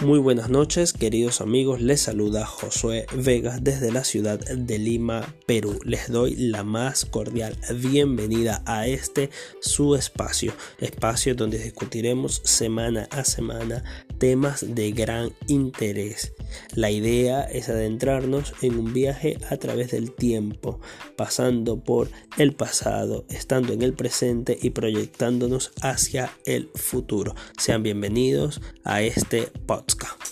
Muy buenas noches, queridos amigos. Les saluda Josué Vegas desde la ciudad de Lima, Perú. Les doy la más cordial bienvenida a este su espacio, espacio donde discutiremos semana a semana temas de gran interés. La idea es adentrarnos en un viaje a través del tiempo, pasando por el pasado, estando en el presente y proyectándonos hacia el futuro. Sean bienvenidos a este podcast.